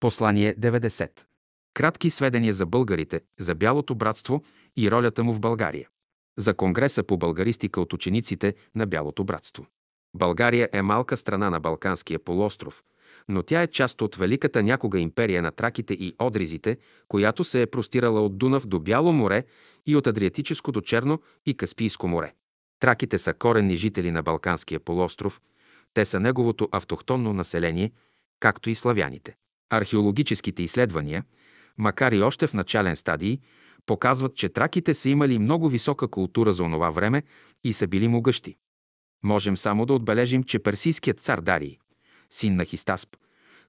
Послание 90. Кратки сведения за българите, за бялото братство и ролята му в България. За Конгреса по българистика от учениците на Бялото братство. България е малка страна на Балканския полуостров, но тя е част от великата някога империя на траките и одризите, която се е простирала от Дунав до Бяло море и от Адриатическо до Черно и Каспийско море. Траките са коренни жители на Балканския полуостров, те са неговото автохтонно население, както и славяните. Археологическите изследвания, макар и още в начален стадии, показват, че траките са имали много висока култура за онова време и са били могъщи. Можем само да отбележим, че персийският цар Дарий, син на Хистасп,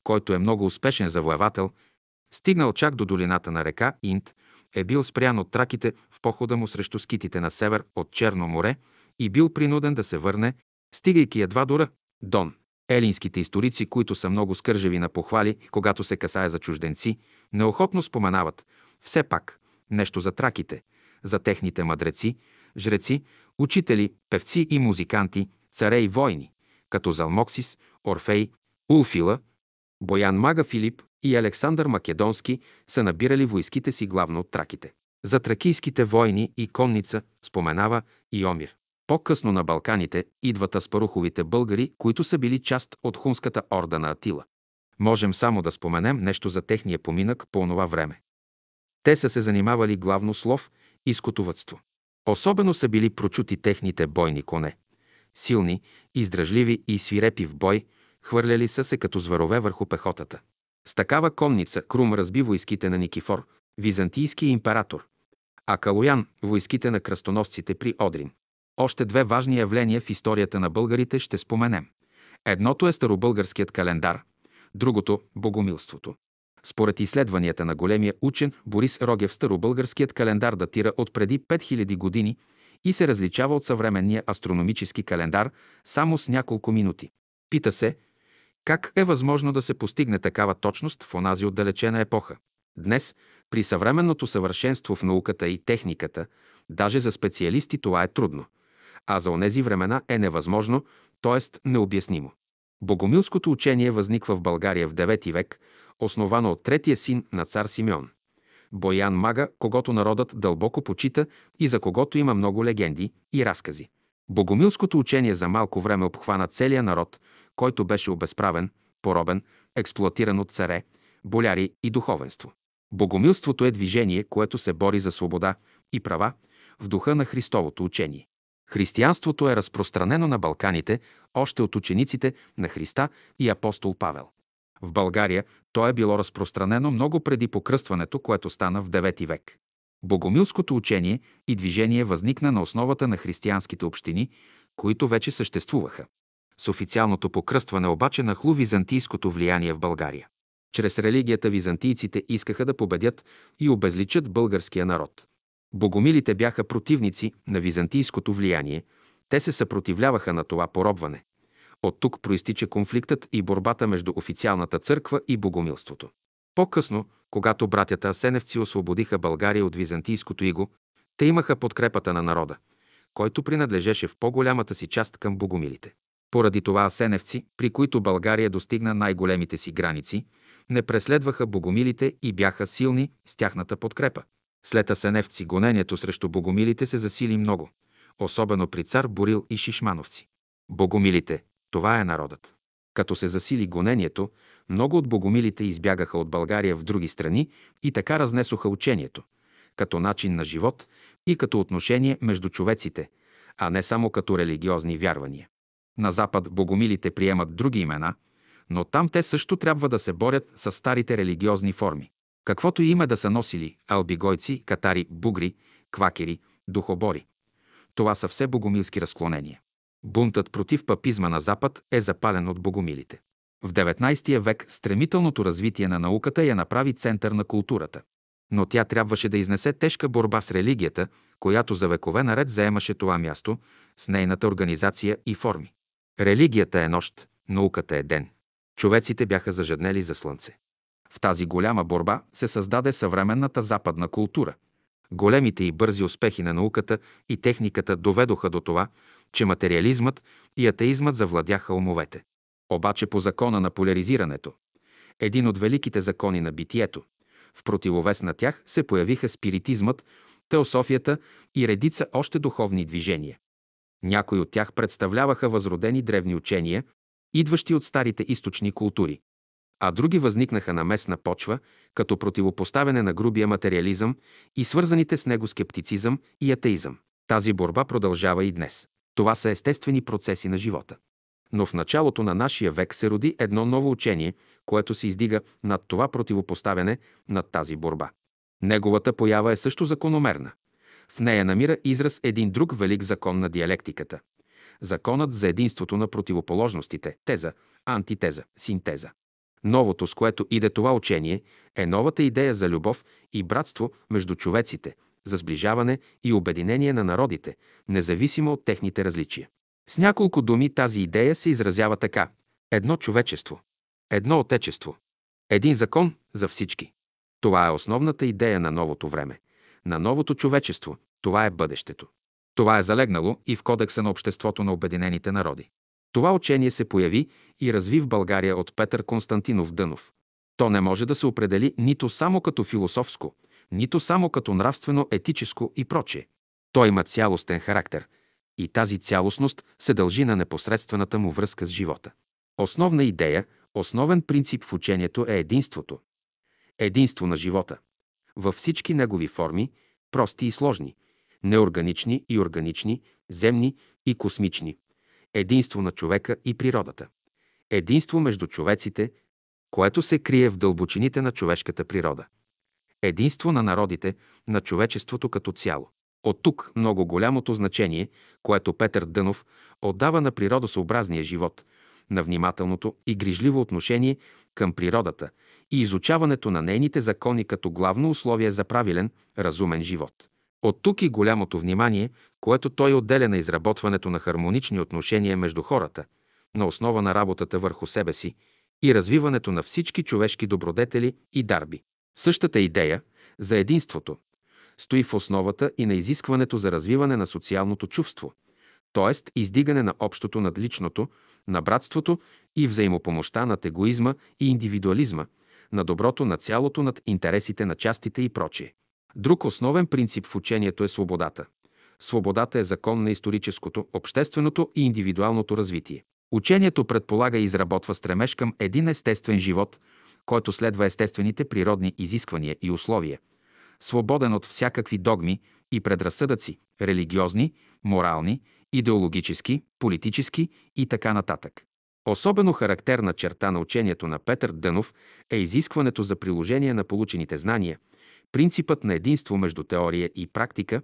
който е много успешен завоевател, стигнал чак до долината на река Инт, е бил спрян от траките в похода му срещу скитите на север от Черно море и бил принуден да се върне, стигайки едва до Дон. Елинските историци, които са много скържеви на похвали, когато се касае за чужденци, неохотно споменават все пак нещо за траките, за техните мъдреци, жреци, учители, певци и музиканти, царе и войни, като Залмоксис, Орфей, Улфила, Боян Мага Филип и Александър Македонски са набирали войските си главно от траките. За тракийските войни и конница споменава и Омир. По-късно на Балканите идват аспаруховите българи, които са били част от хунската орда на Атила. Можем само да споменем нещо за техния поминък по онова време. Те са се занимавали главно с лов и скотовътство. Особено са били прочути техните бойни коне. Силни, издръжливи и свирепи в бой, хвърляли са се като зверове върху пехотата. С такава конница Крум разби войските на Никифор, византийски император, а Калоян – войските на кръстоносците при Одрин. Още две важни явления в историята на българите ще споменем. Едното е старобългарският календар, другото – богомилството. Според изследванията на големия учен Борис Рогев, старобългарският календар датира от преди 5000 години и се различава от съвременния астрономически календар само с няколко минути. Пита се, как е възможно да се постигне такава точност в онази отдалечена епоха? Днес, при съвременното съвършенство в науката и техниката, даже за специалисти това е трудно – а за онези времена е невъзможно, т.е. необяснимо. Богомилското учение възниква в България в 9 век, основано от третия син на цар Симеон. Боян Мага, когато народът дълбоко почита и за когото има много легенди и разкази. Богомилското учение за малко време обхвана целия народ, който беше обезправен, поробен, експлуатиран от царе, боляри и духовенство. Богомилството е движение, което се бори за свобода и права в духа на Христовото учение. Християнството е разпространено на Балканите още от учениците на Христа и апостол Павел. В България то е било разпространено много преди покръстването, което стана в IX век. Богомилското учение и движение възникна на основата на християнските общини, които вече съществуваха. С официалното покръстване обаче нахлу византийското влияние в България. Чрез религията византийците искаха да победят и обезличат българския народ. Богомилите бяха противници на византийското влияние, те се съпротивляваха на това поробване. От тук проистича конфликтът и борбата между официалната църква и богомилството. По-късно, когато братята Асеневци освободиха България от византийското иго, те имаха подкрепата на народа, който принадлежеше в по-голямата си част към богомилите. Поради това Асеневци, при които България достигна най-големите си граници, не преследваха богомилите и бяха силни с тяхната подкрепа. След Асеневци гонението срещу богомилите се засили много, особено при цар Борил и Шишмановци. Богомилите – това е народът. Като се засили гонението, много от богомилите избягаха от България в други страни и така разнесоха учението, като начин на живот и като отношение между човеците, а не само като религиозни вярвания. На Запад богомилите приемат други имена, но там те също трябва да се борят с старите религиозни форми. Каквото и име да са носили албигойци, катари, бугри, квакери, духобори. Това са все богомилски разклонения. Бунтът против папизма на Запад е запален от богомилите. В 19 век стремителното развитие на науката я направи център на културата. Но тя трябваше да изнесе тежка борба с религията, която за векове наред заемаше това място с нейната организация и форми. Религията е нощ, науката е ден. Човеците бяха зажаднели за слънце. В тази голяма борба се създаде съвременната западна култура. Големите и бързи успехи на науката и техниката доведоха до това, че материализмът и атеизмът завладяха умовете. Обаче по закона на поляризирането, един от великите закони на битието. В противовес на тях се появиха спиритизмът, теософията и редица още духовни движения. Някои от тях представляваха възродени древни учения, идващи от старите източни култури, а други възникнаха на местна почва, като противопоставяне на грубия материализъм и свързаните с него скептицизъм и атеизъм. Тази борба продължава и днес. Това са естествени процеси на живота. Но в началото на нашия век се роди едно ново учение, което се издига над това противопоставяне, над тази борба. Неговата поява е също закономерна. В нея намира израз един друг велик закон на диалектиката. Законът за единството на противоположностите – теза, антитеза, синтеза. Новото, с което иде това учение, е новата идея за любов и братство между човеците, за сближаване и обединение на народите, независимо от техните различия. С няколко думи тази идея се изразява така. Едно човечество, едно отечество, един закон за всички. Това е основната идея на новото време, на новото човечество. Това е бъдещето. Това е залегнало и в Кодекса на Обществото на Обединените народи. Това учение се появи и разви в България от Петър Константинов Дънов. То не може да се определи нито само като философско, нито само като нравствено, етическо и прочее. То има цялостен характер и тази цялостност се дължи на непосредствената му връзка с живота. Основна идея, основен принцип в учението е единството. Единство на живота. Във всички негови форми, прости и сложни, неорганични и органични, земни и космични. Единство на човека и природата. Единство между човеците, което се крие в дълбочините на човешката природа. Единство на народите, на човечеството като цяло. От тук много голямото значение, което Петър Дънов отдава на природосъобразния живот, на внимателното и грижливо отношение към природата и изучаването на нейните закони като главно условие за правилен, разумен живот. От тук и голямото внимание, което той отделя на изработването на хармонични отношения между хората, на основа на работата върху себе си и развиването на всички човешки добродетели и дарби. Същата идея за единството стои в основата и на изискването за развиване на социалното чувство, т.е. издигане на общото над личното, на братството и взаимопомощта над егоизма и индивидуализма, на доброто на цялото над интересите на частите и прочие. Друг основен принцип в учението е свободата. Свободата е закон на историческото, общественото и индивидуалното развитие. Учението предполага и изработва стремеж към един естествен живот, който следва естествените природни изисквания и условия, свободен от всякакви догми и предразсъдъци, религиозни, морални, идеологически, политически и така нататък. Особено характерна черта на учението на Петър Дънов е изискването за приложение на получените знания, принципът на единство между теория и практика,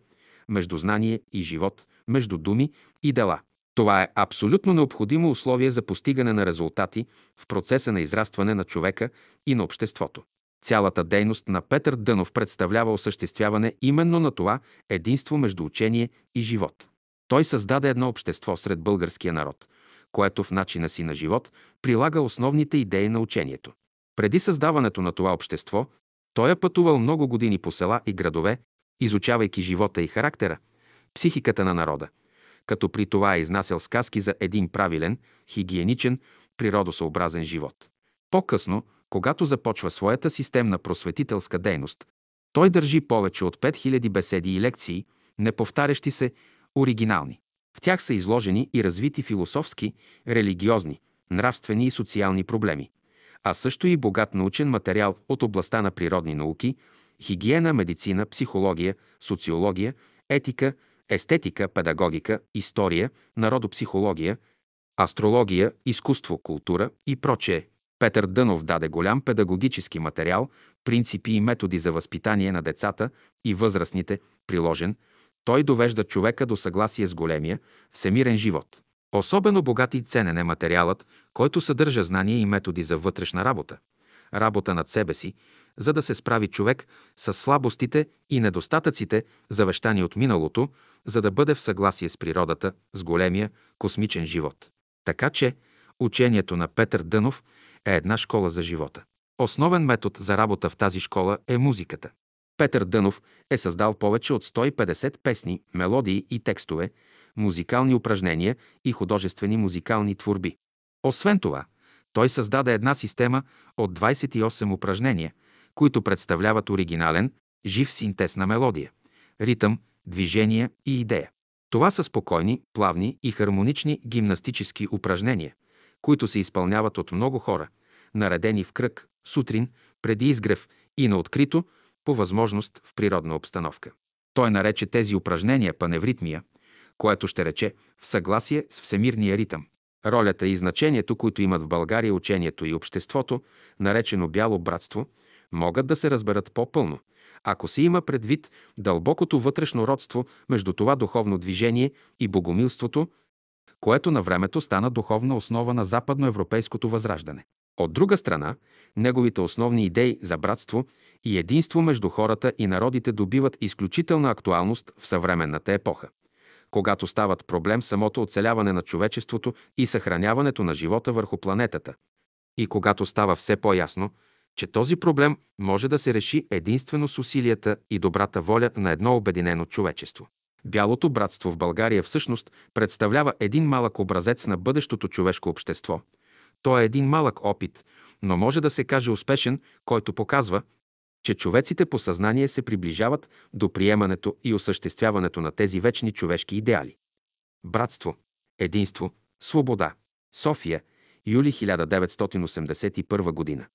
между знание и живот, между думи и дела. Това е абсолютно необходимо условие за постигане на резултати в процеса на израстване на човека и на обществото. Цялата дейност на Петър Дънов представлява осъществяване именно на това единство между учение и живот. Той създаде едно общество сред българския народ, което в начина си на живот прилага основните идеи на учението. Преди създаването на това общество, той е пътувал много години по села и градове, изучавайки живота и характера, психиката на народа, като при това е изнасял сказки за един правилен, хигиеничен, природосъобразен живот. По-късно, когато започва своята системна просветителска дейност, той държи повече от 5000 беседи и лекции, неповтарящи се, оригинални. В тях са изложени и развити философски, религиозни, нравствени и социални проблеми, а също и богат научен материал от областта на природни науки, хигиена, медицина, психология, социология, етика, естетика, педагогика, история, народопсихология, астрология, изкуство, култура и прочее. Петър Дънов даде голям педагогически материал, принципи и методи за възпитание на децата и възрастните, приложен. Той довежда човека до съгласие с големия, всемирен живот. Особено богат и ценен е материалът, който съдържа знания и методи за вътрешна работа, работа над себе си, за да се справи човек с слабостите и недостатъците, завещани от миналото, за да бъде в съгласие с природата, с големия космичен живот. Така че учението на Петър Дънов е една школа за живота. Основен метод за работа в тази школа е музиката. Петър Дънов е създал повече от 150 песни, мелодии и текстове, музикални упражнения и художествени музикални творби. Освен това, Той създаде една система от 28 упражнения, които представляват оригинален, жив синтез на мелодия, ритъм, движение и идея. Това са спокойни, плавни и хармонични гимнастически упражнения, които се изпълняват от много хора, наредени в кръг, сутрин, преди изгрев и на открито, по възможност в природна обстановка. Той нарече тези упражнения паневритмия, което ще рече в съгласие с всемирния ритъм. Ролята и значението, които имат в България учението и обществото, наречено бяло братство, могат да се разберат по-пълно, ако се има предвид дълбокото вътрешно родство между това духовно движение и богомилството, което на времето стана духовна основа на западноевропейското възраждане. От друга страна, неговите основни идеи за братство и единство между хората и народите добиват изключителна актуалност в съвременната епоха, когато стават проблем самото оцеляване на човечеството и съхраняването на живота върху планетата, и когато става все по-ясно, че този проблем може да се реши единствено с усилията и добрата воля на едно обединено човечество. Бялото братство в България всъщност представлява един малък образец на бъдещото човешко общество. То е един малък опит, но може да се каже успешен, който показва, че човеците по съзнание се приближават до приемането и осъществяването на тези вечни човешки идеали. Братство, единство, свобода. София, юли 1981 година.